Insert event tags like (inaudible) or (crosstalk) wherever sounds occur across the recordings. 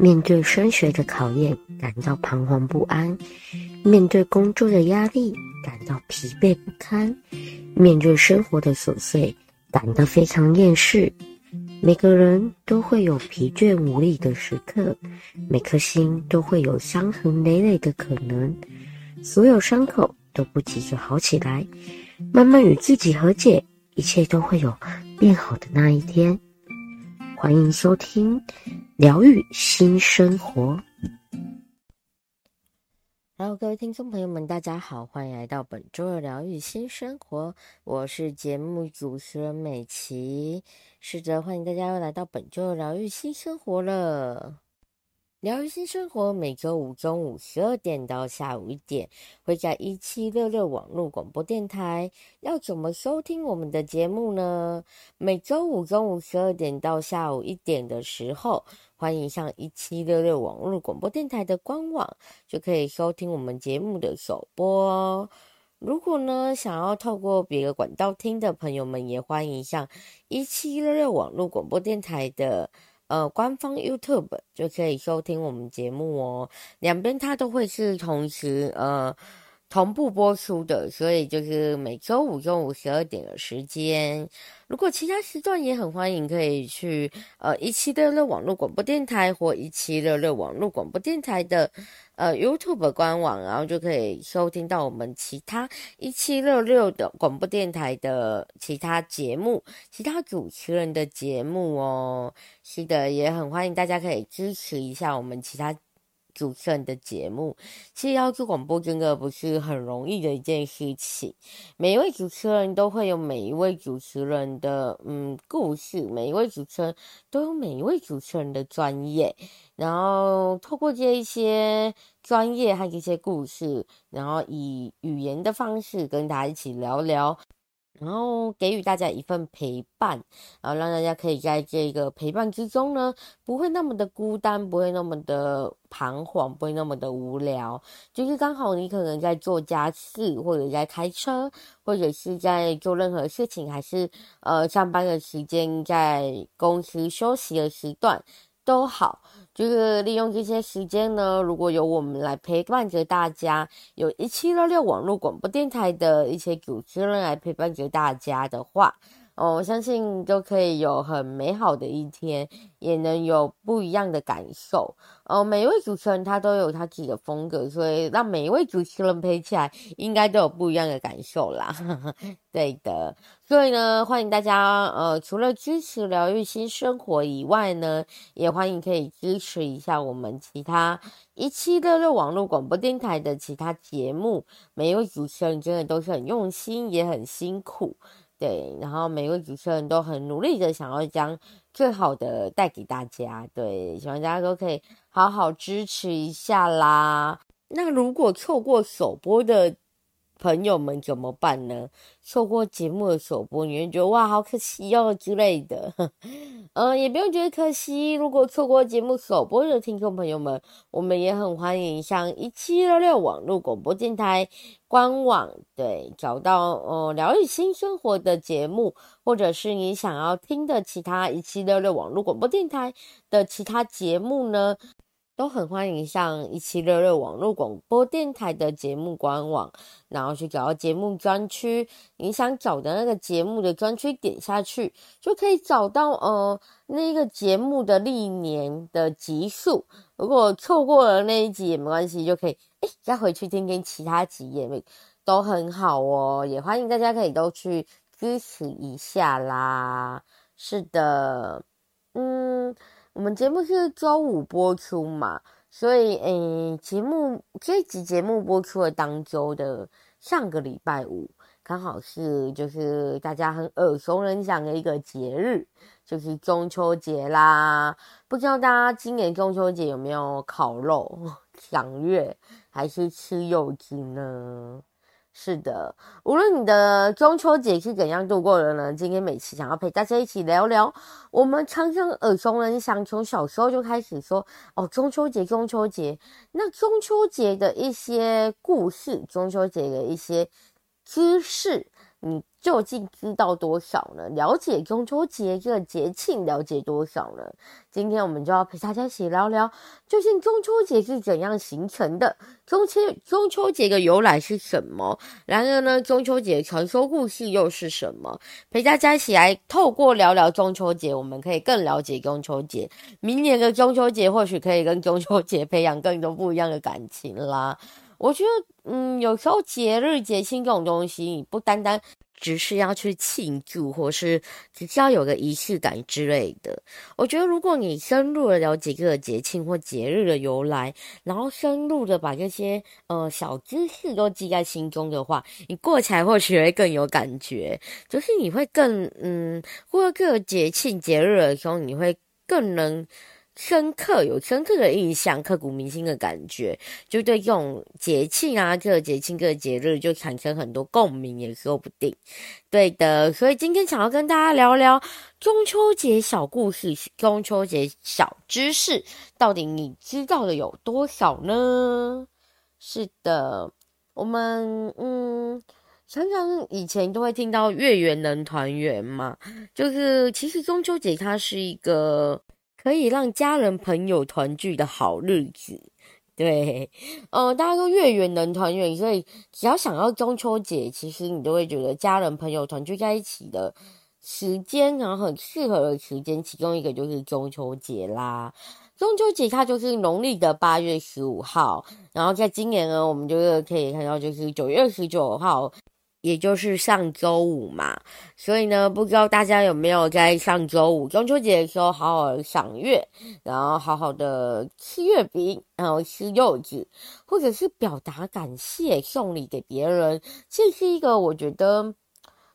面对升学的考验，感到彷徨不安；面对工作的压力，感到疲惫不堪；面对生活的琐碎，感到非常厌世。每个人都会有疲倦无力的时刻，每颗心都会有伤痕累累的可能。所有伤口都不急着好起来，慢慢与自己和解，一切都会有变好的那一天。欢迎收听疗愈新生活。Hello，各位听众朋友们，大家好，欢迎来到本周的疗愈新生活。我是节目主持人美琪，是的，欢迎大家又来到本周的疗愈新生活了。疗愈新生活每周五中午十二点到下午一点，会在一七六六网络广播电台。要怎么收听我们的节目呢？每周五中午十二点到下午一点的时候，欢迎上一七六六网络广播电台的官网，就可以收听我们节目的首播哦。如果呢，想要透过别的管道听的朋友们，也欢迎上一七六六网络广播电台的。呃，官方 YouTube 就可以收听我们节目哦，两边它都会是同时呃同步播出的，所以就是每周五中午十二点的时间。如果其他时段也很欢迎，可以去呃一七六六网络广播电台或一七六六网络广播电台的呃 YouTube 官网，然后就可以收听到我们其他一七六六的广播电台的其他节目、其他主持人的节目哦。是的，也很欢迎大家可以支持一下我们其他。主持人的节目，其实要做广播真的不是很容易的一件事情。每一位主持人都会有每一位主持人的嗯故事，每一位主持人都有每一位主持人的专业，然后透过这一些专业和这些故事，然后以语言的方式跟大家一起聊聊。然后给予大家一份陪伴，然后让大家可以在这个陪伴之中呢，不会那么的孤单，不会那么的彷徨，不会那么的无聊。就是刚好你可能在做家事，或者在开车，或者是在做任何事情，还是呃上班的时间，在公司休息的时段。都好，就是利用这些时间呢，如果有我们来陪伴着大家，有一七六六网络广播电台的一些主持人来陪伴着大家的话。哦，我相信都可以有很美好的一天，也能有不一样的感受。哦，每一位主持人他都有他自己的风格，所以让每一位主持人陪起来，应该都有不一样的感受啦。(laughs) 对的，所以呢，欢迎大家，呃，除了支持疗愈新生活以外呢，也欢迎可以支持一下我们其他一七六六网络广播电台的其他节目。每一位主持人真的都是很用心，也很辛苦。对，然后每位主持人都很努力的想要将最好的带给大家，对，希望大家都可以好好支持一下啦。那如果错过首播的朋友们怎么办呢？错过节目的首播，你会觉得哇，好可惜哦之类的。嗯，(laughs) 也不用觉得可惜。如果错过节目首播的听众朋友们，我们也很欢迎上一七六六网络广播电台官网，对，找到呃疗愈新生活的节目，或者是你想要听的其他一七六六网络广播电台的其他节目呢，都很欢迎上一七六六网络广播电台的节目官网，然后去找到节目专区，你想找的那个节目的专区，点下去就可以找到呃那个节目的历年的集数。如果错过了那一集也没关系，就可以诶再回去听听其他集也都很好哦。也欢迎大家可以都去支持一下啦。是的，嗯。我们节目是周五播出嘛，所以诶，节目这一集节目播出的当周的上个礼拜五，刚好是就是大家很耳熟能详的一个节日，就是中秋节啦。不知道大家今年中秋节有没有烤肉、(laughs) 赏月，还是吃柚子呢？是的，无论你的中秋节是怎样度过的呢？今天美琪想要陪大家一起聊聊，我们常常耳熟能详，从小时候就开始说哦，中秋节，中秋节。那中秋节的一些故事，中秋节的一些知识，你究竟知道多少呢？了解中秋节这个节庆了解多少呢？今天我们就要陪大家一起聊聊，究竟中秋节是怎样形成的？中秋中秋节的由来是什么？然而呢，中秋节传说故事又是什么？陪大家一起来透过聊聊中秋节，我们可以更了解中秋节。明年的中秋节或许可以跟中秋节培养更多不一样的感情啦。我觉得，嗯，有时候节日节庆这种东西，你不单单只是要去庆祝，或是只是要有个仪式感之类的。我觉得，如果你深入的了解这个节庆或节日的由来，然后深入的把这些呃小知识都记在心中的话，你过起来或许会更有感觉。就是你会更嗯，过各个节庆节日的时候，你会更能。深刻有深刻的印象，刻骨铭心的感觉，就对这种节庆啊，这个节庆、这个节日就产生很多共鸣，也说不定。对的，所以今天想要跟大家聊聊中秋节小故事、中秋节小知识，到底你知道的有多少呢？是的，我们嗯，常常以前都会听到月圆能团圆嘛，就是其实中秋节它是一个。可以让家人朋友团聚的好日子，(laughs) 对，呃，大家都月圆能团圆，所以只要想要中秋节，其实你都会觉得家人朋友团聚在一起的时间，然后很适合的时间，其中一个就是中秋节啦。中秋节它就是农历的八月十五号，然后在今年呢，我们就是可以看到就是九月十九号。也就是上周五嘛，所以呢，不知道大家有没有在上周五中秋节的时候好好赏月，然后好好的吃月饼，然后吃柚子，或者是表达感谢，送礼给别人，这是一个我觉得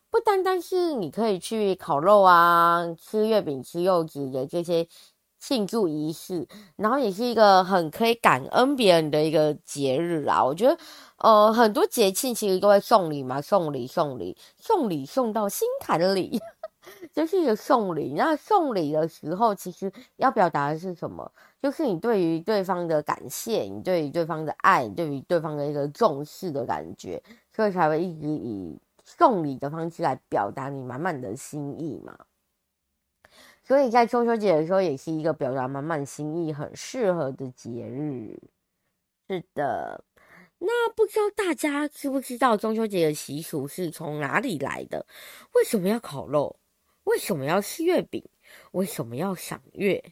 不单单是你可以去烤肉啊、吃月饼、吃柚子的这些。庆祝仪式，然后也是一个很可以感恩别人的一个节日啦。我觉得，呃，很多节庆其实都会送礼嘛，送礼送礼送礼送到心坎里，(laughs) 就是一个送礼。那送礼的时候，其实要表达的是什么？就是你对于对方的感谢，你对于对方的爱，对于对方的一个重视的感觉，所以才会一直以送礼的方式来表达你满满的心意嘛。所以在中秋节的时候，也是一个表达满满心意、很适合的节日。是的，那不知道大家知不知道中秋节的习俗是从哪里来的？为什么要烤肉？为什么要吃月饼？为什么要赏月？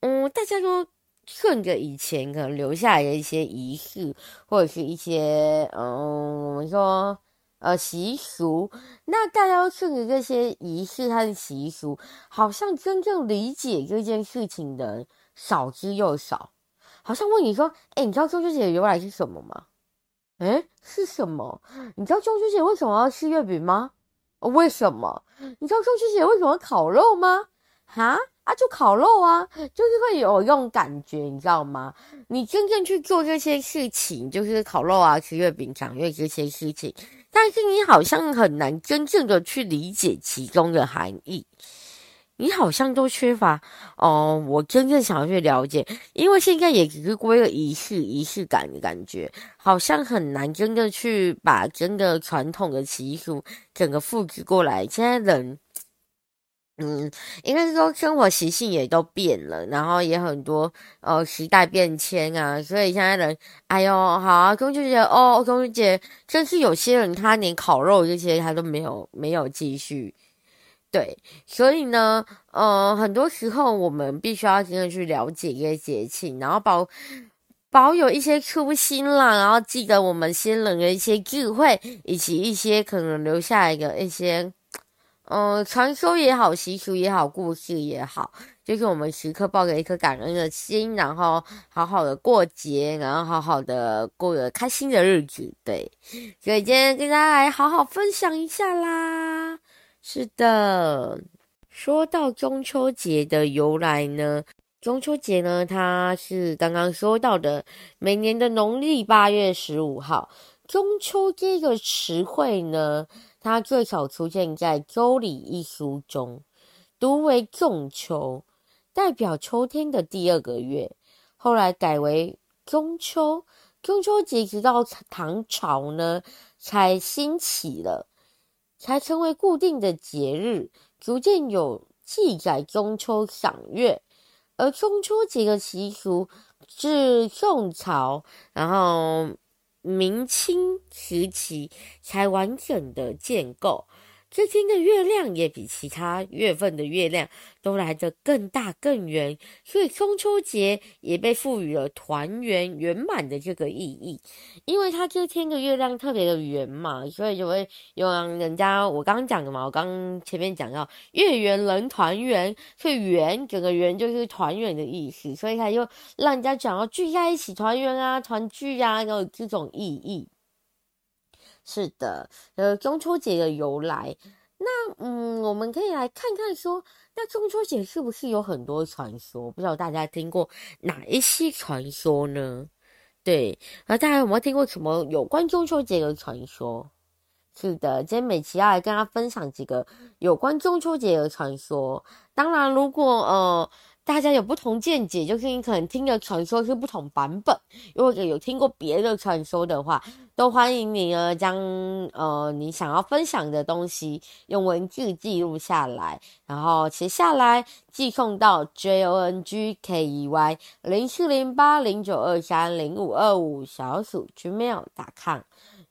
嗯，大家都顺着以前可能留下来的一些仪式，或者是一些嗯，我们说。呃，习俗，那大家顺着这些仪式和习俗，好像真正理解这件事情的少之又少。好像问你说，哎，你知道中秋节的由来是什么吗？哎，是什么？你知道中秋节为什么要吃月饼吗？为什么？你知道中秋节为什么要烤肉吗？哈？啊，就烤肉啊，就是会有用感觉，你知道吗？你真正去做这些事情，就是烤肉啊、吃月饼、赏月这些事情。但是你好像很难真正的去理解其中的含义，你好像都缺乏哦。我真正想要去了解，因为现在也只是过一个仪式、仪式感的感觉，好像很难真的去把真的传统的习俗整个复制过来。现在人。嗯，应该是说生活习性也都变了，然后也很多呃时代变迁啊，所以现在人，哎呦，好啊，中秋节哦，中秋节，真是有些人他连烤肉这些他都没有没有继续，对，所以呢，呃，很多时候我们必须要真的去了解一些节庆，然后保保有一些初心啦，然后记得我们先人的一些智慧，以及一些可能留下来的一些。嗯，传说也好，习俗也好，故事也好，就是我们时刻抱着一颗感恩的心，然后好好的过节，然后好好的过个开心的日子，对。所以今天跟大家来好好分享一下啦。是的，说到中秋节的由来呢，中秋节呢，它是刚刚说到的每年的农历八月十五号。中秋这个词汇呢，它最早出现在《周礼》一书中，读为仲秋，代表秋天的第二个月。后来改为中秋，中秋节直到唐朝呢才兴起了。才成为固定的节日，逐渐有记载中秋赏月。而中秋节的习俗自宋朝，然后明清时期才完整的建构。这天的月亮也比其他月份的月亮都来得更大更圆，所以中秋节也被赋予了团圆圆满的这个意义。因为它这天的月亮特别的圆嘛，所以就会有人家我刚刚讲的嘛，我刚前面讲到月圆人团圆，所以圆整个圆就是团圆的意思，所以它就让人家讲到聚在一起团圆啊、团聚啊，有这种意义。是的，呃，中秋节的由来，那嗯，我们可以来看看说，那中秋节是不是有很多传说？不知道大家听过哪一些传说呢？对，那大家有没有听过什么有关中秋节的传说？是的，今天美琪要来跟大家分享几个有关中秋节的传说。当然，如果呃。大家有不同见解，就是你可能听的传说是不同版本，如果有听过别的传说的话，都欢迎你呢将呃你想要分享的东西用文字记录下来，然后写下来寄送到 j o n g k e y 零四零八零九二三零五二五小鼠 gmail.com。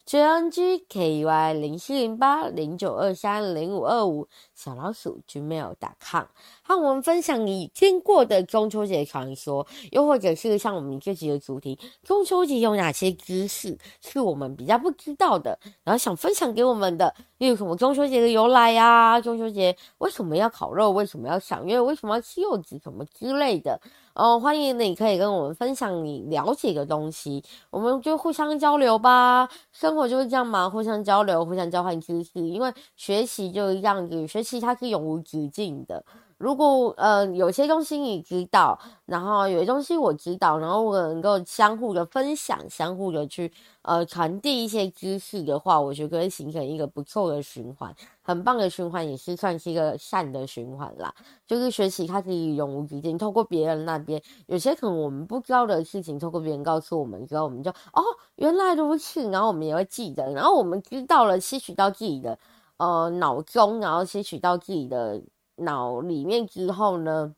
J N G K Y 零七零八零九二三零五二五小老鼠 gmail.com，和我们分享你听过的中秋节传说，又或者是像我们这集的主题，中秋节有哪些知识是我们比较不知道的，然后想分享给我们的，例如什么中秋节的由来呀、啊，中秋节为什么要烤肉，为什么要赏月，为什么要吃柚子，什么之类的。哦，欢迎你可以跟我们分享你了解的东西，我们就互相交流吧。生活就是这样嘛，互相交流，互相交换知识。因为学习就是这样子，学习它是永无止境的。如果呃有些东西你知道，然后有些东西我知道，然后我能够相互的分享，相互的去呃传递一些知识的话，我觉得会形成一个不错的循环，很棒的循环，也是算是一个善的循环啦。就是学习它可以永无止境，透过别人那边有些可能我们不知道的事情，透过别人告诉我们之后，我们就哦原来如此，然后我们也会记得，然后我们知道了，吸取到自己的呃脑中，然后吸取到自己的。脑里面之后呢，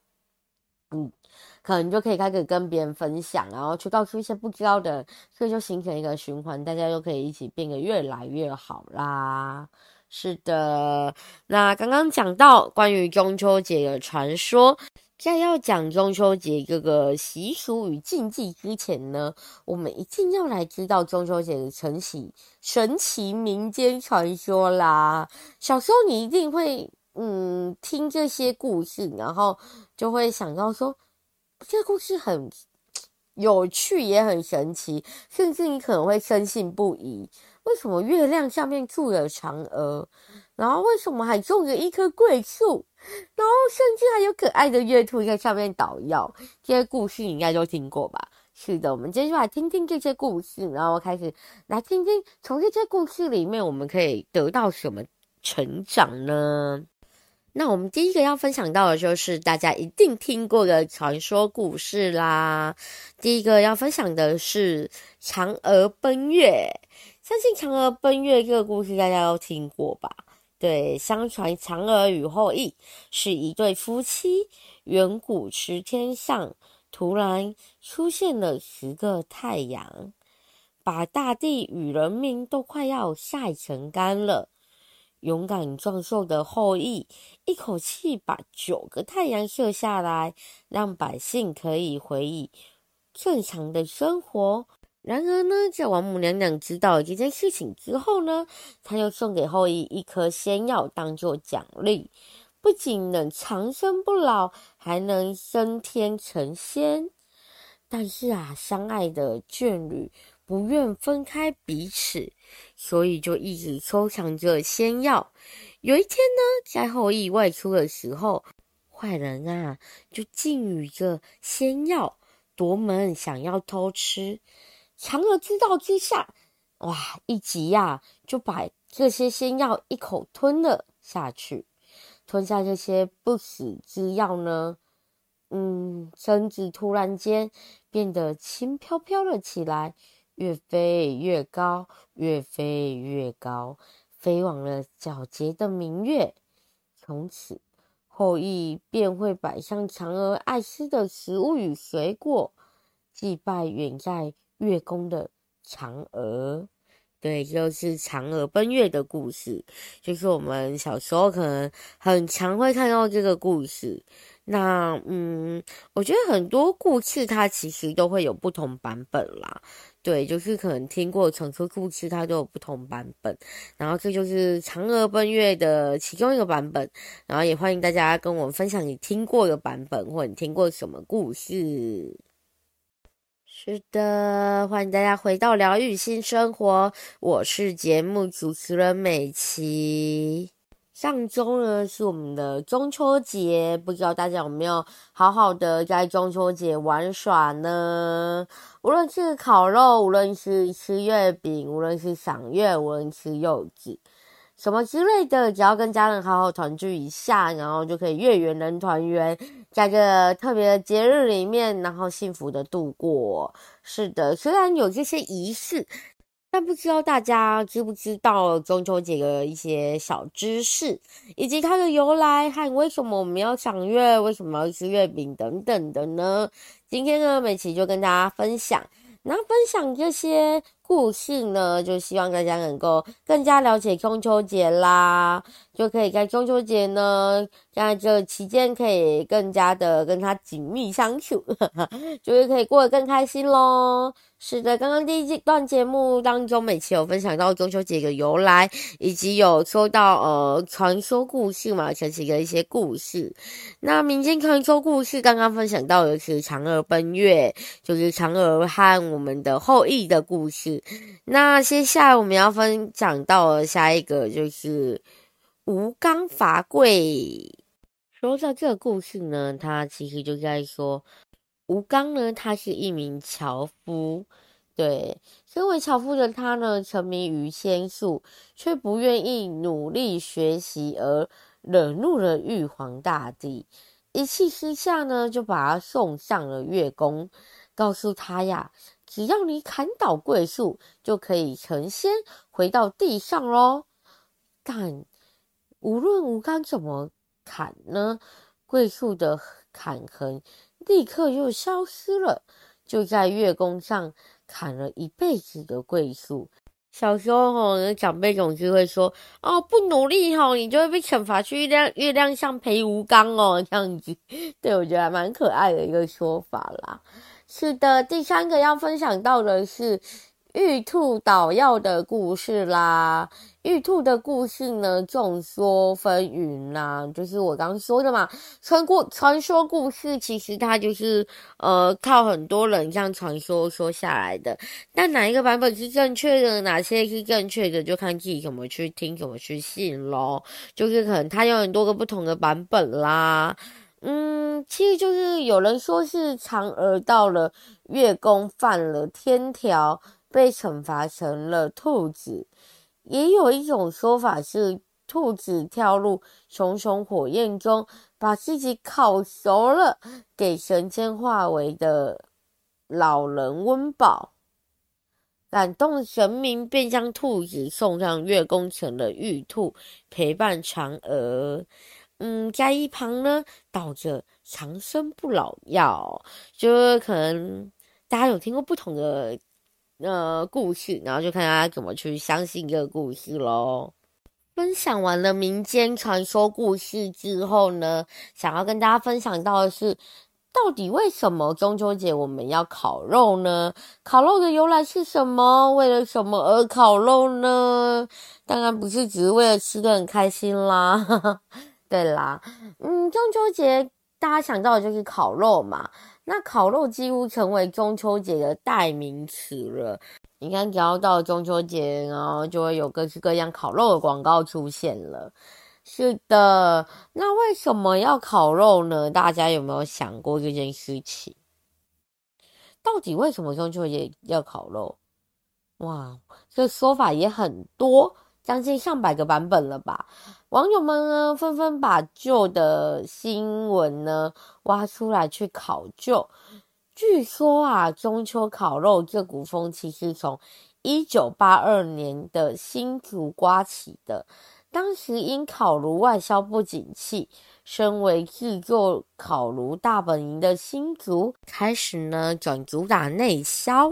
嗯，可能就可以开始跟别人分享，然后去告诉一些不知道的，所以就形成一个循环，大家就可以一起变得越来越好啦。是的，那刚刚讲到关于中秋节的传说，在要讲中秋节这个习俗与禁忌之前呢，我们一定要来知道中秋节的神奇神奇民间传说啦。小时候你一定会。嗯，听这些故事，然后就会想到说，这个故事很有趣，也很神奇，甚至你可能会深信不疑。为什么月亮下面住了嫦娥？然后为什么还种着一棵桂树？然后甚至还有可爱的月兔在上面捣药？这些故事你应该都听过吧？是的，我们接下来听听这些故事，然后开始来听听从这些故事里面我们可以得到什么成长呢？那我们第一个要分享到的就是大家一定听过的传说故事啦。第一个要分享的是嫦娥奔月。相信嫦娥奔月这个故事大家都听过吧？对，相传嫦娥与后羿是一对夫妻。远古时天上突然出现了十个太阳，把大地与人民都快要晒成干了。勇敢壮硕的后羿一口气把九个太阳射下来，让百姓可以回忆正常的生活。然而呢，在王母娘娘知道这件事情之后呢，她又送给后羿一颗仙药当做奖励，不仅能长生不老，还能升天成仙。但是啊，相爱的眷侣不愿分开彼此。所以就一直收藏着仙药。有一天呢，在后羿外出的时候，坏人啊就觊觎着仙药夺门，想要偷吃。嫦娥知道之下，哇，一急呀、就把这些仙药一口吞了下去。吞下这些不死之药呢，嗯，身子突然间变得轻飘飘了起来。越飞越高，越飞越高，飞往了皎洁的明月。从此，后羿便会摆上嫦娥爱吃的食物与水果，祭拜远在月宫的嫦娥。对，就是嫦娥奔月的故事，就是我们小时候可能很常会看到这个故事。那嗯，我觉得很多故事它其实都会有不同版本啦。对，就是可能听过传说故事，它都有不同版本。然后这就是嫦娥奔月的其中一个版本。然后也欢迎大家跟我分享你听过的版本，或者你听过什么故事。是的，欢迎大家回到疗愈新生活，我是节目主持人美琪。上周呢是我们的中秋节，不知道大家有没有好好的在中秋节玩耍呢？无论是烤肉，无论是吃月饼，无论是赏月，无论是柚子。什么之类的，只要跟家人好好团聚一下，然后就可以月圆人团圆，在这特别的节日里面，然后幸福的度过。是的，虽然有这些仪式，但不知道大家知不知道中秋节的一些小知识，以及它的由来，和为什么我们要赏月，为什么要吃月饼等等的呢？今天呢，美琪就跟大家分享。那分享这些故事呢，就希望大家能够更加了解中秋节啦，就可以在中秋节呢，在这期间可以更加的跟他紧密相处，呵呵，就是可以过得更开心咯。是的，刚刚第一段节目当中，美琪有分享到中秋节的由来，以及有说到呃传说故事嘛，传奇的一些故事。那民间传说故事刚刚分享到的是嫦娥奔月，就是嫦娥和我们的后羿的故事。那接下来我们要分享到下一个就是吴刚伐桂。说到这个故事呢，它其实就在说。吴刚呢，他是一名樵夫，对，身为樵夫的他呢，沉迷于仙术，却不愿意努力学习，而惹怒了玉皇大帝。一气之下呢，就把他送上了月宫，告诉他呀，只要你砍倒桂树，就可以成仙回到地上喽。但无论吴刚怎么砍呢，桂树的砍痕。立刻就消失了，就在月宫上砍了一辈子的桂树。小时候吼，长辈总是会说：“哦，不努力吼，你就会被惩罚去月亮月亮上陪吴刚哦。”这样子，(laughs) 对，我觉得还蛮可爱的一个说法啦。是的，第三个要分享到的是。玉兔捣药的故事啦，玉兔的故事呢，众说纷纭啦，就是我刚刚说的嘛。传过传说故事，其实它就是呃靠很多人这样传说说下来的。但哪一个版本是正确的，哪些是正确的，就看自己怎么去听，怎么去信咯。就是可能它有很多个不同的版本啦。嗯，其实就是有人说是嫦娥到了月宫犯了天条。被惩罚成了兔子，也有一种说法是兔子跳入熊熊火焰中，把自己烤熟了，给神仙化为的老人温饱，感动神明，便将兔子送上月宫，成了玉兔，陪伴嫦娥。嗯，在一旁呢，倒着长生不老药，就是可能大家有听过不同的。呃，故事，然后就看大家怎么去相信这个故事喽。分享完了民间传说故事之后呢，想要跟大家分享到的是，到底为什么中秋节我们要烤肉呢？烤肉的由来是什么？为了什么而烤肉呢？当然不是只是为了吃得很开心啦。(laughs) 对啦，嗯，中秋节大家想到的就是烤肉嘛。那烤肉几乎成为中秋节的代名词了。你看，只要到中秋节，然后就会有各式各样烤肉的广告出现了。是的，那为什么要烤肉呢？大家有没有想过这件事情？到底为什么中秋节要烤肉？哇，这说法也很多。将近上百个版本了吧？网友们呢，纷纷把旧的新闻呢挖出来去考究。据说啊，中秋烤肉这股风气是从一九八二年的新竹刮起的。当时因烤炉外销不景气，身为制作烤炉大本营的新竹，开始呢转主打内销，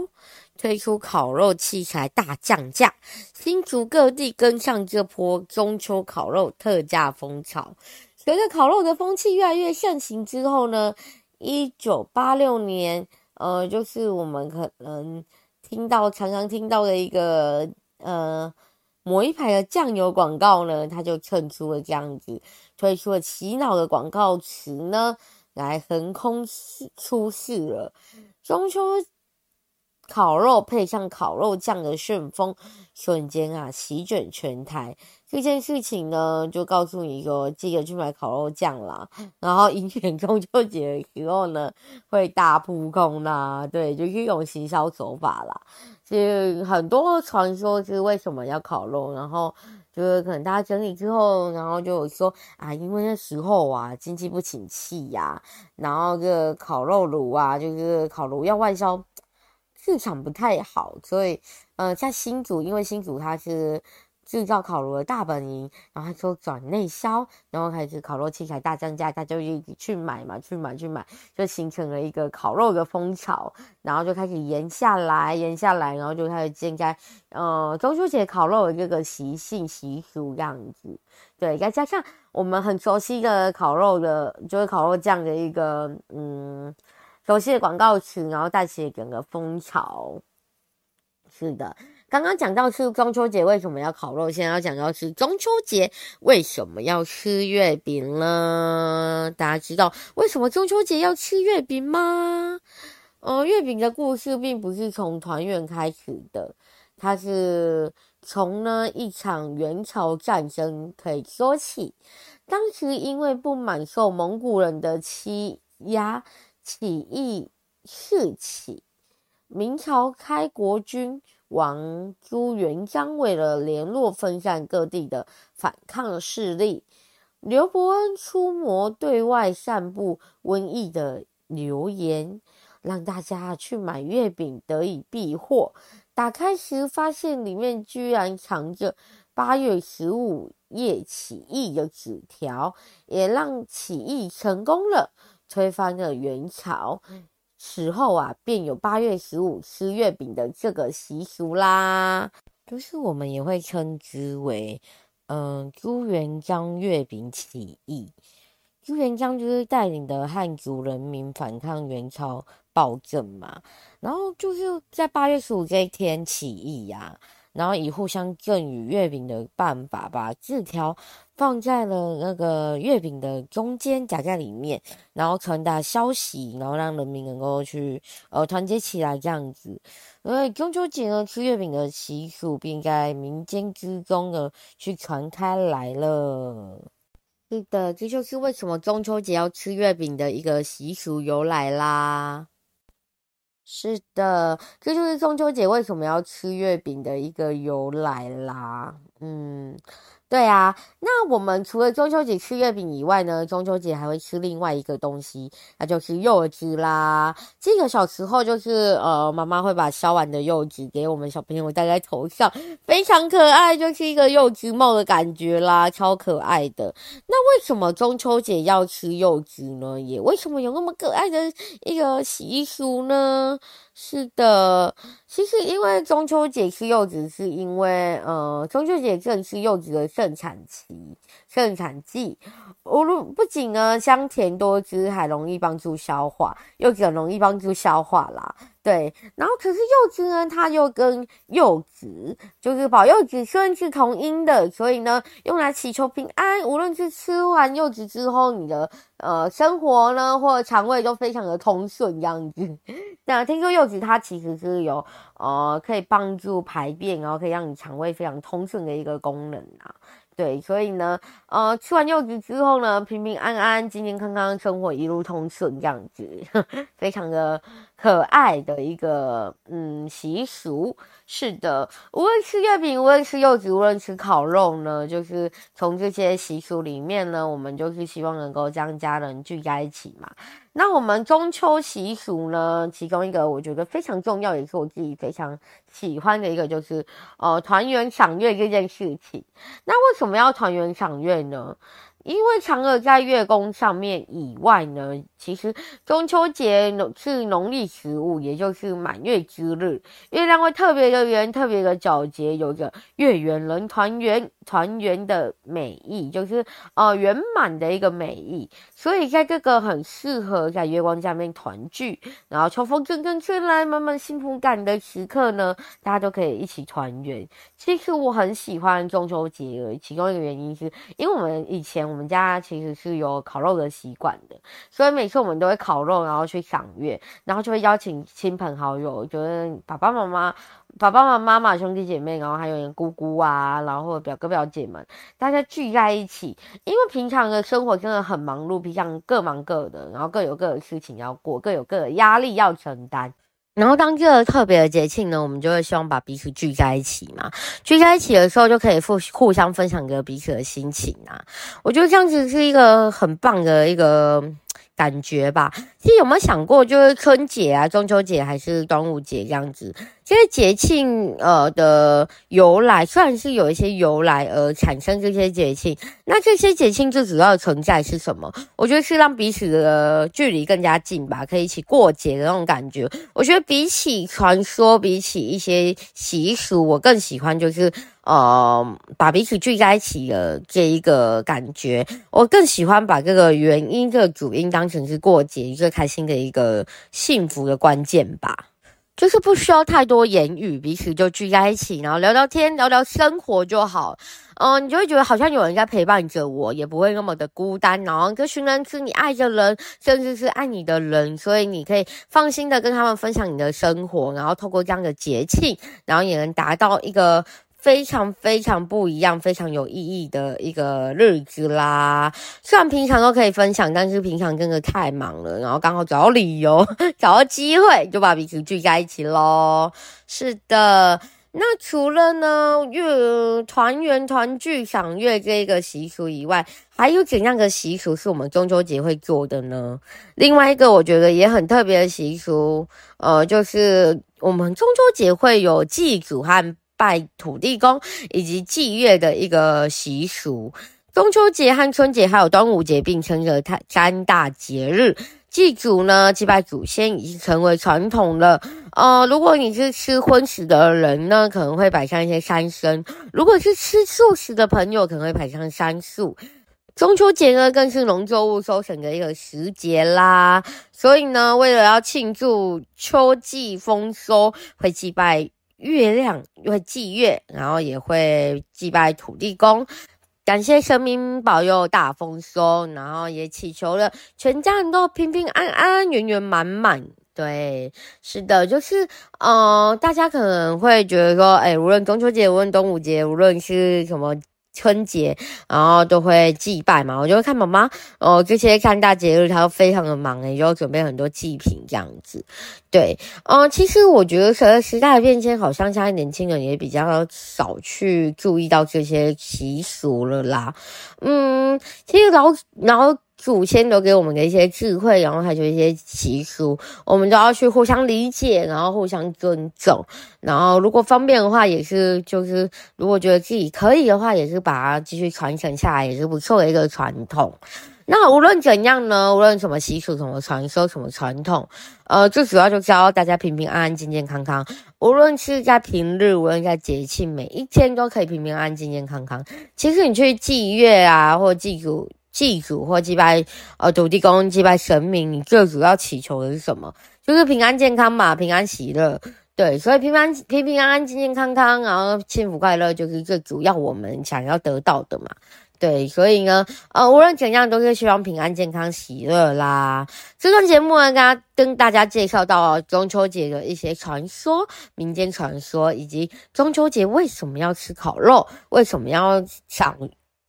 推出烤肉器材大降价。新竹各地跟上这波中秋烤肉特价风潮。随着烤肉的风气越来越盛行之后呢，一九八六年，呃，就是我们可能听到常常听到的一个呃。某一排的酱油广告呢，它就趁出了这样子，推出了洗脑的广告词呢，来横空出世了。中秋烤肉配上烤肉酱的旋风，瞬间啊席卷全台。这件事情呢，就告诉你说，记得去买烤肉酱啦。然后，迎选中秋节的时候呢，(laughs) 会大扑空啦。对，就是一种行销手法啦。是很多传说是为什么要烤肉，然后就是可能大家整理之后，然后就有说啊，因为那时候啊经济不景气呀、啊，然后这个烤肉炉啊，就是烤炉要外销，市场不太好，所以呃，在新竹，因为新竹它是。制造烤炉的大本营，然后他就转内销，然后开始烤肉器材大降价，大家就一直去买嘛，去买去买，就形成了一个烤肉的风潮，然后就开始延下来，延下来，然后就开始建在呃中秋节烤肉的这个习性习俗这样子，对，再加上我们很熟悉的烤肉的，就是烤肉酱的一个嗯熟悉的广告词，然后带起整个风潮，是的。刚刚讲到是中秋节为什么要烤肉，现在要讲到是中秋节为什么要吃月饼呢？大家知道为什么中秋节要吃月饼吗？呃，月饼的故事并不是从团圆开始的，它是从呢一场元朝战争可以说起。当时因为不满受蒙古人的欺压，起义四起，明朝开国君。王朱元璋为了联络分散各地的反抗势力，刘伯温出谋对外散布瘟疫的流言，让大家去买月饼得以避祸。打开时发现里面居然藏着八月十五夜起义的纸条，也让起义成功了，推翻了元朝。此后啊，便有八月十五吃月饼的这个习俗啦，就是我们也会称之为，嗯、呃，朱元璋月饼起义。朱元璋就是带领的汉族人民反抗元朝暴政嘛，然后就是在八月十五这一天起义呀、啊。然后以互相赠予月饼的办法，把字条放在了那个月饼的中间，夹在里面，然后传达消息，然后让人民能够去呃团结起来这样子。所以中秋节呢，吃月饼的习俗便在民间之中呢去传开来了。是的，这就是为什么中秋节要吃月饼的一个习俗由来啦。是的，这就是中秋节为什么要吃月饼的一个由来啦。嗯。对啊，那我们除了中秋节吃月饼以外呢，中秋节还会吃另外一个东西，那就是柚子啦。这个小时候就是呃，妈妈会把削完的柚子给我们小朋友戴在头上，非常可爱，就是一个柚子帽的感觉啦，超可爱的。那为什么中秋节要吃柚子呢？也为什么有那么可爱的一个习俗呢？是的，其实因为中秋节吃柚子，是因为呃，中秋节正是柚子的盛产期、盛产季。无论不仅呢香甜多汁，还容易帮助消化，柚子很容易帮助消化啦。对，然后可是柚子呢，它又跟柚子，就是保柚子虽然是同音的，所以呢，用来祈求平安。无论是吃完柚子之后，你的呃生活呢，或者肠胃都非常的通顺这样子。(laughs) 那听说柚子它其实是有呃可以帮助排便，然后可以让你肠胃非常通顺的一个功能啊。对，所以呢，呃，吃完柚子之后呢，平平安安、健健康康，生活一路通顺，这样子，(laughs) 非常的可爱的一个嗯习俗。是的，无论吃月饼，无论吃柚子，无论吃烤肉呢，就是从这些习俗里面呢，我们就是希望能够将家人聚在一起嘛。那我们中秋习俗呢，其中一个我觉得非常重要，也是我自己非常喜欢的一个，就是呃团圆赏月这件事情。那为什么要团圆赏月呢？因为嫦娥在月宫上面以外呢，其实中秋节是农历十五，也就是满月之日，月亮会特别的圆，特别的皎洁，有着月圆人团圆。团圆的美意，就是呃圆满的一个美意。所以在这个很适合在月光下面团聚，然后秋风阵阵吹来，满满幸福感的时刻呢，大家都可以一起团圆。其实我很喜欢中秋节，其中一个原因是因为我们以前。我们家其实是有烤肉的习惯的，所以每次我们都会烤肉，然后去赏月，然后就会邀请亲朋好友，就是爸爸妈妈、爸爸妈妈妈、兄弟姐妹，然后还有姑姑啊，然后表哥表姐们，大家聚在一起。因为平常的生活真的很忙碌，平常各忙各的，然后各有各的事情要过，各有各的压力要承担。然后当这个特别的节庆呢，我们就会希望把彼此聚在一起嘛。聚在一起的时候，就可以互互相分享个彼此的心情啊。我觉得这样子是一个很棒的一个感觉吧。其实有没有想过，就是春节啊、中秋节还是端午节这样子？这些节庆呃的由来，虽然是有一些由来而产生这些节庆，那这些节庆最主要的存在是什么？我觉得是让彼此的距离更加近吧，可以一起过节的那种感觉。我觉得比起传说，比起一些习俗，我更喜欢就是呃把彼此聚在一起的这一个感觉。我更喜欢把这个原因、这个主因当成是过节最开心的一个幸福的关键吧。就是不需要太多言语，彼此就聚在一起，然后聊聊天，聊聊生活就好。嗯、你就会觉得好像有人在陪伴着我，也不会那么的孤单。然后这群人是你爱的人，甚至是爱你的人，所以你可以放心的跟他们分享你的生活，然后透过这样的节庆，然后也能达到一个。非常非常不一样，非常有意义的一个日子啦。虽然平常都可以分享，但是平常真的太忙了，然后刚好找到理由，(laughs) 找到机会，就把彼此聚在一起喽。是的，那除了呢月团圆团聚赏月这个习俗以外，还有怎样的习俗是我们中秋节会做的呢？另外一个我觉得也很特别的习俗，呃，就是我们中秋节会有祭祖和。拜土地公以及祭月的一个习俗，中秋节和春节还有端午节并称的三大节日。祭祖呢，祭拜祖先已经成为传统了。呃，如果你是吃荤食的人呢，可能会摆上一些三牲；如果是吃素食的朋友，可能会摆上三素。中秋节呢，更是农作物收成的一个时节啦，所以呢，为了要庆祝秋季丰收，会祭拜。月亮会祭月，然后也会祭拜土地公，感谢神明保佑大丰收，然后也祈求了全家人都平平安安、圆圆满满。对，是的，就是，嗯，大家可能会觉得说，哎，无论中秋节，无论端午节，无论是什么。春节，然后都会祭拜嘛，我就会看妈妈哦，这些看大节日，她都非常的忙诶，就要准备很多祭品这样子。对，嗯、其实我觉得随着时代的变迁，好像现在年轻人也比较少去注意到这些习俗了啦。嗯，其实老老。祖先留给我们的一些智慧，然后还有一些习俗，我们都要去互相理解，然后互相尊重。然后如果方便的话，也是就是如果觉得自己可以的话，也是把它继续传承下来，也是不错的一个传统。那无论怎样呢，无论什么习俗、什么传说、什么传统，呃，最主要就是要大家平平安安、健健康康。无论是在平日，无论在节庆，每一天都可以平平安安、健健康康。其实你去祭月啊，或祭祖。祭祖或祭拜呃土地公，祭拜神明，你最主要祈求的是什么？就是平安健康嘛，平安喜乐。对，所以平安平平安安、健健康康，然后幸福快乐，就是最主要我们想要得到的嘛。对，所以呢，呃，无论怎样，都是希望平安健康喜乐啦。这段节目呢，跟大家跟大家介绍到中秋节的一些传说、民间传说，以及中秋节为什么要吃烤肉，为什么要抢。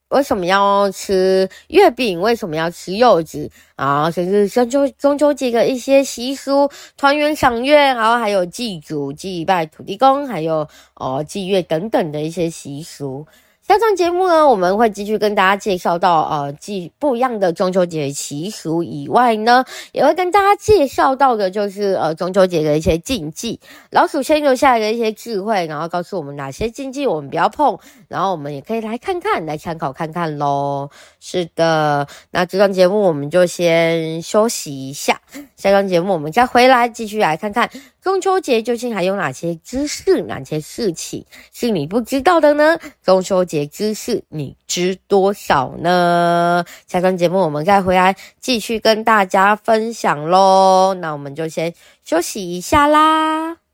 为什么要吃月饼？为什么要吃柚子啊？甚至中秋中秋节的一些习俗，团圆赏月，然后还有祭祖、祭拜土地公，还有哦祭月等等的一些习俗。下段节目呢，我们会继续跟大家介绍到呃，既不一样的中秋节习俗以外呢，也会跟大家介绍到的就是呃中秋节的一些禁忌。老鼠先留下来的一些智慧，然后告诉我们哪些禁忌我们不要碰，然后我们也可以来看看，来参考看看喽。是的，那这段节目我们就先休息一下，下段节目我们再回来继续来看看。中秋节究竟还有哪些知识、哪些事情是你不知道的呢？中秋节知识你知多少呢？下段节目我们再回来继续跟大家分享喽。那我们就先休息一下啦。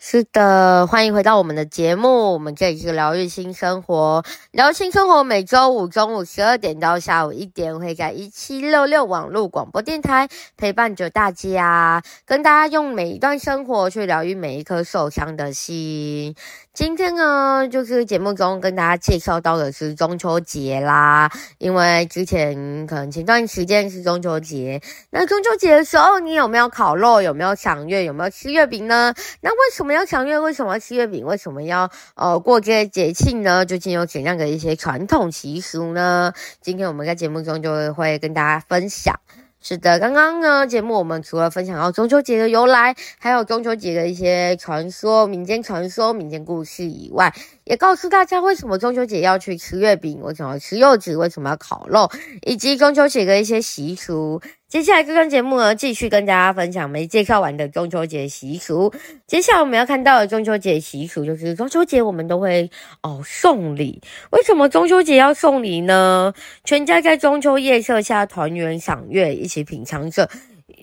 是的，欢迎回到我们的节目。我们这里是疗愈新生活，疗愈新生活每周五中午十二点到下午一点，会在一七六六网络广播电台陪伴着大家，跟大家用每一段生活去疗愈每一颗受伤的心。今天呢，就是节目中跟大家介绍到的是中秋节啦，因为之前可能前段时间是中秋节，那中秋节的时候，你有没有烤肉？有没有赏月？有没有吃月饼呢？那为什么要赏月？为什么要吃月饼？为什么要呃过这些节庆呢？究竟有怎样的一些传统习俗呢？今天我们在节目中就会跟大家分享。是的，刚刚呢，节目我们除了分享到中秋节的由来，还有中秋节的一些传说、民间传说、民间故事以外，也告诉大家为什么中秋节要去吃月饼，为什么要吃柚子，为什么要烤肉，以及中秋节的一些习俗。接下来这段节目呢，继续跟大家分享没介绍完的中秋节习俗。接下来我们要看到的中秋节习俗，就是中秋节我们都会哦送礼。为什么中秋节要送礼呢？全家在中秋夜色下团圆赏月，一起品尝着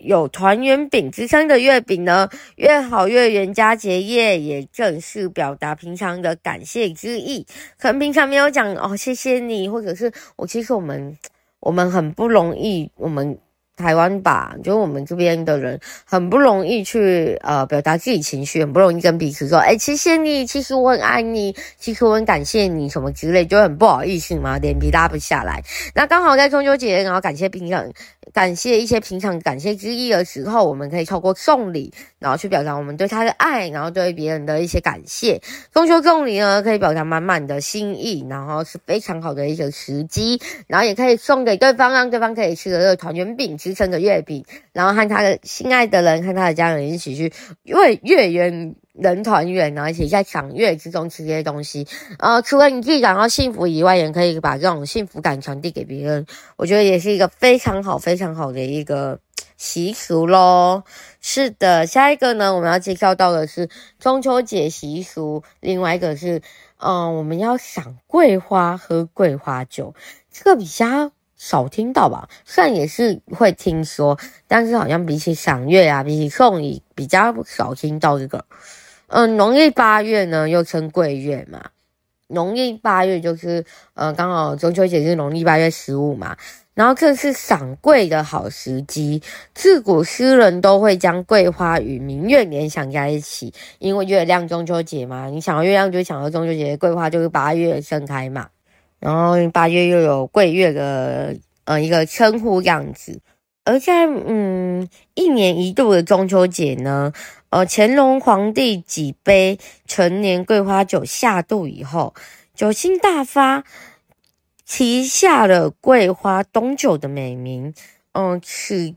有团圆饼之称的月饼呢。月好月圆佳节夜，也正是表达平常的感谢之意。可能平常没有讲哦，谢谢你，或者是我其实我们我们很不容易，我们。台湾吧，就我们这边的人很不容易去呃表达自己情绪，很不容易跟彼此说，哎，谢谢你，其实我很爱你，其实我很感谢你，什么之类，就很不好意思嘛，脸皮拉不下来。那刚好在中秋节，然后感谢平常，感谢一些平常感谢之意的时候，我们可以透过送礼，然后去表达我们对他的爱，然后对别人的一些感谢。中秋送礼呢，可以表达满满的心意，然后是非常好的一个时机，然后也可以送给对方，让对方可以吃的这个团圆饼。支撑的月饼，然后和他的心爱的人，和他的家人一起去为月圆 (laughs) 人团圆，然后一起在赏月之中吃这些东西。呃，除了你自己感到幸福以外，也可以把这种幸福感传递给别人。我觉得也是一个非常好、非常好的一个习俗喽。是的，下一个呢，我们要介绍到的是中秋节习俗，另外一个是，嗯、我们要赏桂花、喝桂花酒，这个比较。少听到吧，虽然也是会听说，但是好像比起赏月啊，比起送礼，比较少听到这个。嗯，农历八月呢，又称桂月嘛。农历八月就是，呃，刚好中秋节是农历八月十五嘛。然后这是赏桂的好时机，自古诗人都会将桂花与明月联想在一起，因为月亮中秋节嘛，你想到月亮就想到中秋节，桂花就是八月盛开嘛。然后八月又有桂月的呃一个称呼样子，而在嗯一年一度的中秋节呢，呃乾隆皇帝几杯陈年桂花酒下肚以后，酒兴大发，旗下了桂花冬酒的美名。嗯、呃，此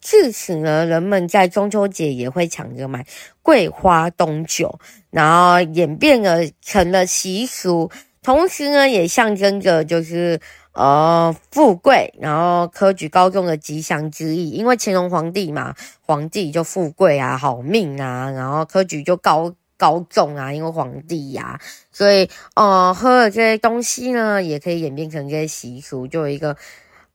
自此呢，人们在中秋节也会抢着买桂花冬酒，然后演变了成了习俗。同时呢，也象征着就是哦富贵，然后科举高中的吉祥之意。因为乾隆皇帝嘛，皇帝就富贵啊，好命啊，然后科举就高高中啊，因为皇帝呀、啊，所以哦喝了这些东西呢，也可以演变成这些习俗，就有一个。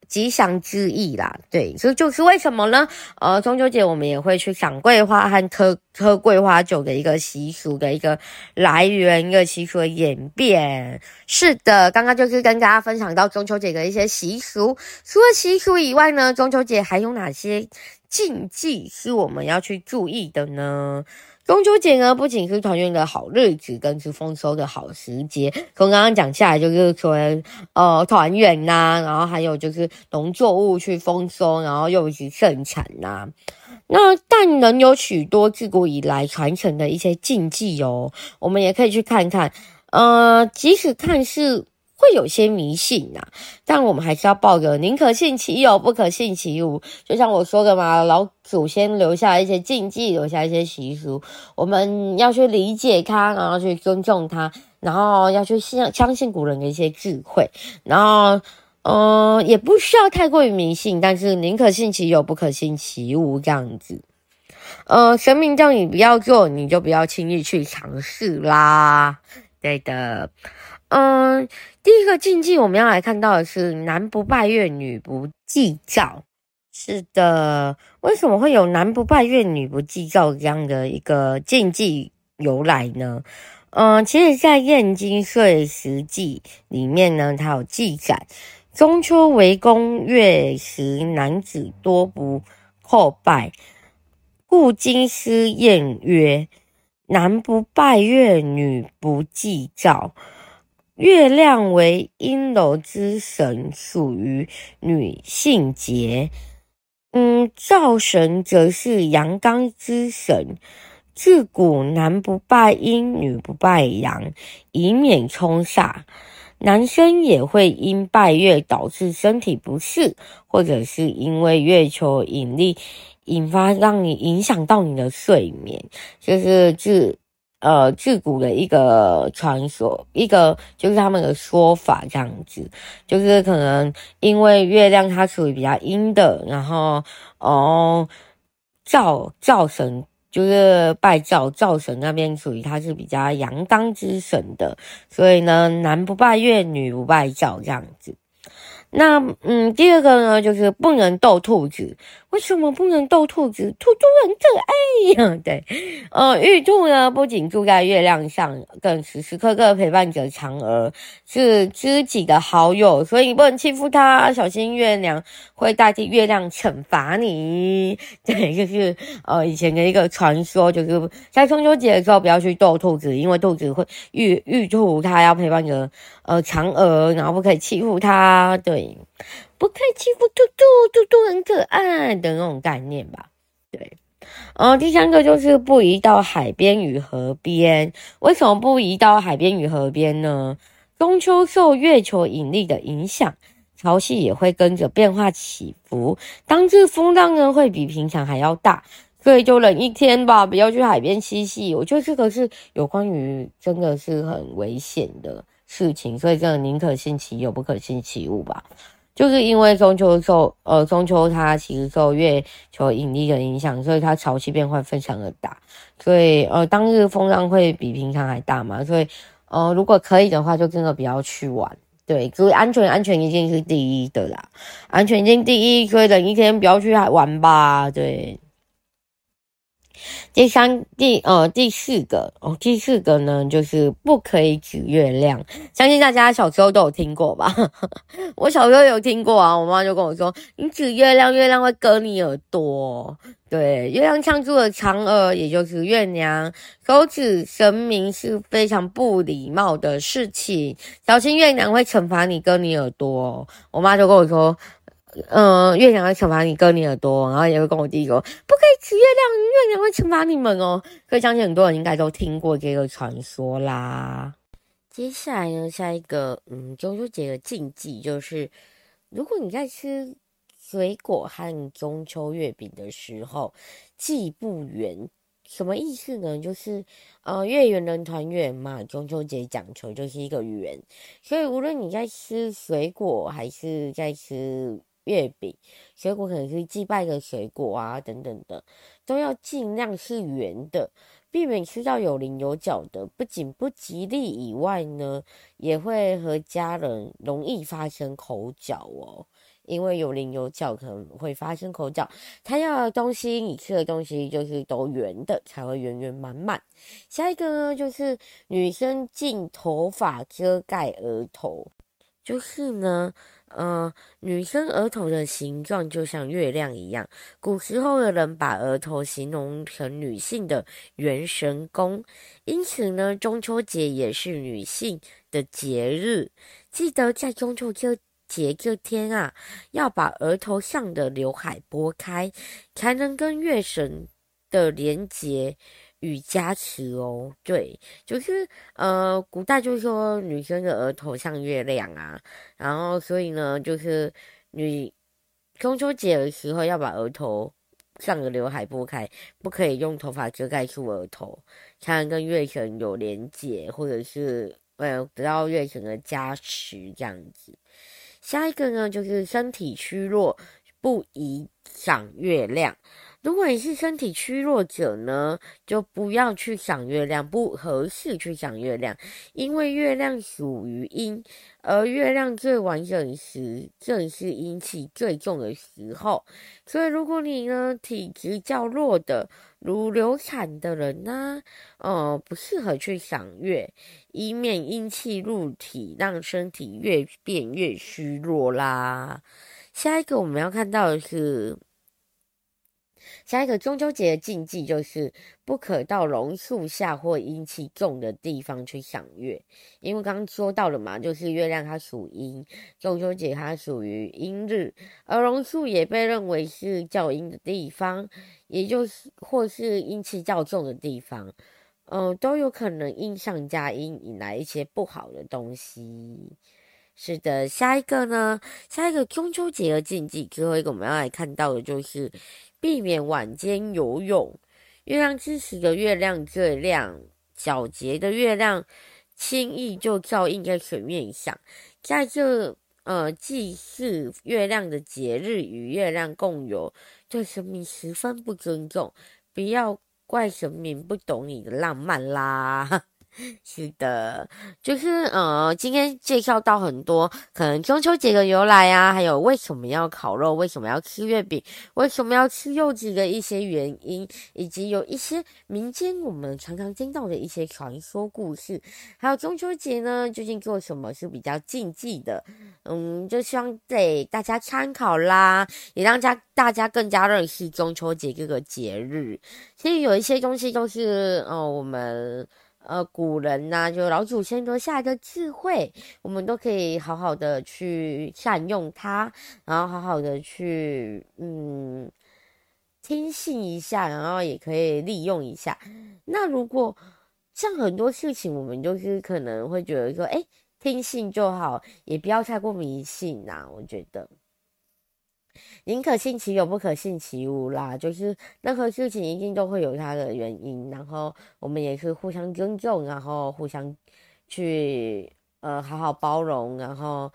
吉祥之意啦，对，这就是为什么呢？呃，中秋节我们也会去赏桂花和喝喝桂花酒的一个习俗的一个来源，一个习俗的演变。是的，刚刚就是跟大家分享到中秋节的一些习俗。除了习俗以外呢，中秋节还有哪些禁忌是我们要去注意的呢？中秋节呢，不仅是团圆的好日子，更是丰收的好时节。从刚刚讲下来，就是说，呃，团圆呐，然后还有就是农作物去丰收，然后又去盛产呐。那但仍有许多自古以来传承的一些禁忌哦，我们也可以去看看。呃，即使看似会有些迷信呐、啊，但我们还是要抱着宁可信其有，不可信其无。就像我说的嘛，老祖先留下一些禁忌，留下一些习俗，我们要去理解它，然后去尊重它，然后要去相相信古人的一些智慧，然后，嗯、也不需要太过于迷信，但是宁可信其有，不可信其无这样子。呃，神明叫你不要做，你就不要轻易去尝试啦。对的，嗯，第一个禁忌我们要来看到的是男不拜月，女不祭灶。是的，为什么会有男不拜月，女不祭灶这样的一个禁忌由来呢？嗯，其实，在《燕京岁时记》里面呢，它有记载：中秋为公月时，男子多不叩拜。故金师燕曰：“男不拜月，女不祭灶。月亮为阴柔之神，属于女性节。嗯，灶神则是阳刚之神。自古男不拜阴，女不拜阳，以免冲煞。男生也会因拜月导致身体不适，或者是因为月球引力。”引发让你影响到你的睡眠，就是自呃自古的一个传说，一个就是他们的说法这样子，就是可能因为月亮它属于比较阴的，然后哦灶灶神就是拜灶灶神那边属于它是比较阳刚之神的，所以呢男不拜月，女不拜灶这样子。那嗯，第二个呢，就是不能逗兔子。为什么不能逗兔子？兔兔很可爱呀。(laughs) 对，呃，玉兔呢，不仅住在月亮上，更时时刻刻陪伴着嫦娥，是知己的好友，所以你不能欺负它，小心月亮会代替月亮惩罚你。(laughs) 对，就是呃以前的一个传说，就是在中秋节的时候不要去逗兔子，因为兔子会玉玉兔它要陪伴着呃嫦娥，然后不可以欺负它。对。不可以欺负兔兔，兔兔很可爱的那种概念吧？对，呃，第三个就是不宜到海边与河边。为什么不宜到海边与河边呢？中秋受月球引力的影响，潮汐也会跟着变化起伏，当日风浪呢会比平常还要大，所以就忍一天吧，不要去海边嬉戏。我觉得这个是有关于真的是很危险的。事情，所以真的宁可信其有，不可信其无吧。就是因为中秋受呃中秋它其实受月球引力的影响，所以它潮汐变化非常的大，所以呃当日风浪会比平常还大嘛。所以呃如果可以的话，就真的不要去玩。对，所以安全安全一定是第一的啦，安全一定第一，所以等一天不要去玩吧。对。第三、第呃第四个哦，第四个呢，就是不可以指月亮。相信大家小时候都有听过吧？(laughs) 我小时候有听过啊，我妈就跟我说：“你指月亮，月亮会割你耳朵。”对，月亮像住了嫦娥，也就是月娘，手指神明是非常不礼貌的事情，小心月娘会惩罚你，割你耳朵。我妈就跟我说。嗯，月亮会惩罚你割你耳朵，然后也会跟我弟说，不可以吃月亮，月亮会惩罚你们哦。所以相信很多人应该都听过这个传说啦。接下来呢，下一个嗯中秋节的禁忌就是，如果你在吃水果和中秋月饼的时候，忌不圆。什么意思呢？就是呃，月圆人团圆嘛。中秋节讲求就是一个圆，所以无论你在吃水果还是在吃。月饼、水果可能是祭拜的水果啊，等等的，都要尽量是圆的，避免吃到有棱有角的，不仅不吉利以外呢，也会和家人容易发生口角哦。因为有棱有角可能会发生口角，他要的东西，你吃的东西就是都圆的，才会圆圆满满。下一个呢，就是女生禁头发遮盖额头，就是呢。呃，女生额头的形状就像月亮一样。古时候的人把额头形容成女性的元神宫，因此呢，中秋节也是女性的节日。记得在中秋节这天啊，要把额头上的刘海拨开，才能跟月神的连结与加持哦。对，就是呃，古代就是说女生的额头像月亮啊，然后所以呢，就是女中秋节的时候要把额头上的刘海拨开，不可以用头发遮盖住额头，才能跟月神有连结，或者是呃得到月神的加持这样子。下一个呢，就是身体虚弱，不宜赏月亮。如果你是身体虚弱者呢，就不要去赏月亮，不合适去赏月亮，因为月亮属于阴，而月亮最完整时正是阴气最重的时候。所以，如果你呢体质较弱的，如流产的人呢，呃，不适合去赏月，以免阴气入体，让身体越变越虚弱啦。下一个我们要看到的是。下一个中秋节的禁忌就是不可到榕树下或阴气重的地方去赏月，因为刚刚说到了嘛，就是月亮它属阴，中秋节它属于阴日，而榕树也被认为是较阴的地方，也就是或是阴气较重的地方，嗯、都有可能阴上加阴，引来一些不好的东西。是的，下一个呢，下一个中秋节的禁忌，最后一个我们要来看到的就是。避免晚间游泳。月亮之时的月亮最亮，皎洁的月亮轻易就照映在水面上。在这呃祭祀月亮的节日，与月亮共游，对神明十分不尊重。不要怪神明不懂你的浪漫啦。哈 (laughs) 是的，就是呃，今天介绍到很多可能中秋节的由来啊，还有为什么要烤肉，为什么要吃月饼，为什么要吃柚子的一些原因，以及有一些民间我们常常听到的一些传说故事，还有中秋节呢，究竟做什么是比较禁忌的？嗯，就希望给大家参考啦，也让家大家更加认识中秋节这个节日。其实有一些东西都是呃我们。呃，古人呐、就老祖先留下的智慧，我们都可以好好的去善用它，然后好好的去嗯听信一下，然后也可以利用一下。那如果像很多事情，我们就是可能会觉得说，哎，听信就好，也不要太过迷信呐、我觉得。宁可信其有，不可信其无啦。就是任何事情一定都会有它的原因，然后我们也是互相尊重，然后互相去呃好好包容，然后。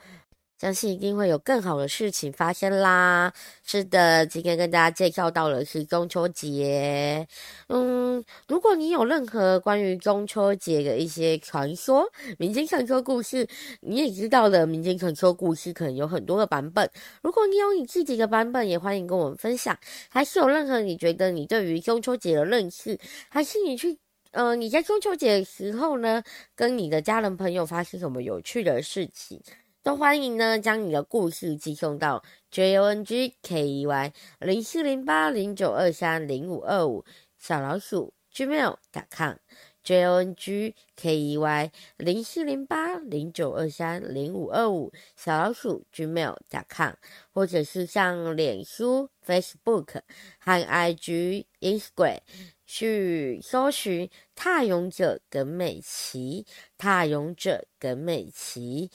相信一定会有更好的事情发生啦！是的，今天跟大家介绍到的是中秋节。嗯，如果你有任何关于中秋节的一些传说、民间传说故事，你也知道的民间传说故事可能有很多个版本。如果你有你自己的版本，也欢迎跟我们分享。还是有任何你觉得你对于中秋节的认识，还是你去呃你在中秋节的时候呢，跟你的家人朋友发生什么有趣的事情？都欢迎呢，将你的故事寄送到 j o n g k e y 零四零八零九二三零五二五小老鼠 gmail.com j o n g k e y 零四零八零九二三零五二五小老鼠 gmail.com 或者是上脸书 Facebook 和 IG Instagram 去搜寻踏勇者耿美琪，踏勇者耿美琪。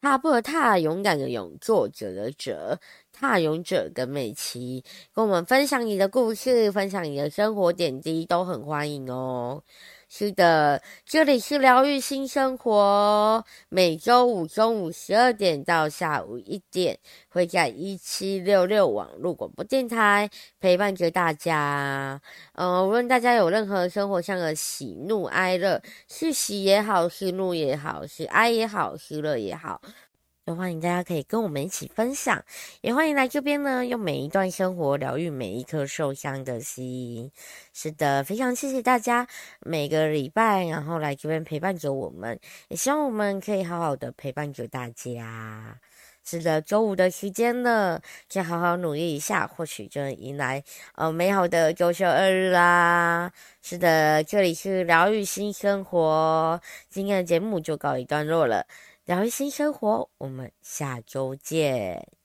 踏步踏，勇敢的勇，作者的者，踏勇者跟美琪，跟我们分享你的故事，分享你的生活点滴，都很欢迎哦。是的，这里是疗愈新生活，每周五中午十二点到下午一点，会在一七六六网络广播电台陪伴着大家。呃，无论大家有任何生活上的喜怒哀乐，是喜也好，是怒也好，是哀也好，是乐也好。都欢迎大家可以跟我们一起分享，也欢迎来这边呢，用每一段生活疗愈每一颗受伤的心。是的，非常谢谢大家每个礼拜然后来这边陪伴着我们，也希望我们可以好好的陪伴着大家。是的，周五的时间了，再好好努力一下，或许就能迎来呃美好的周休二日啦。是的，这里是疗愈新生活，今天的节目就告一段落了。疗愈新生活，我们下周见。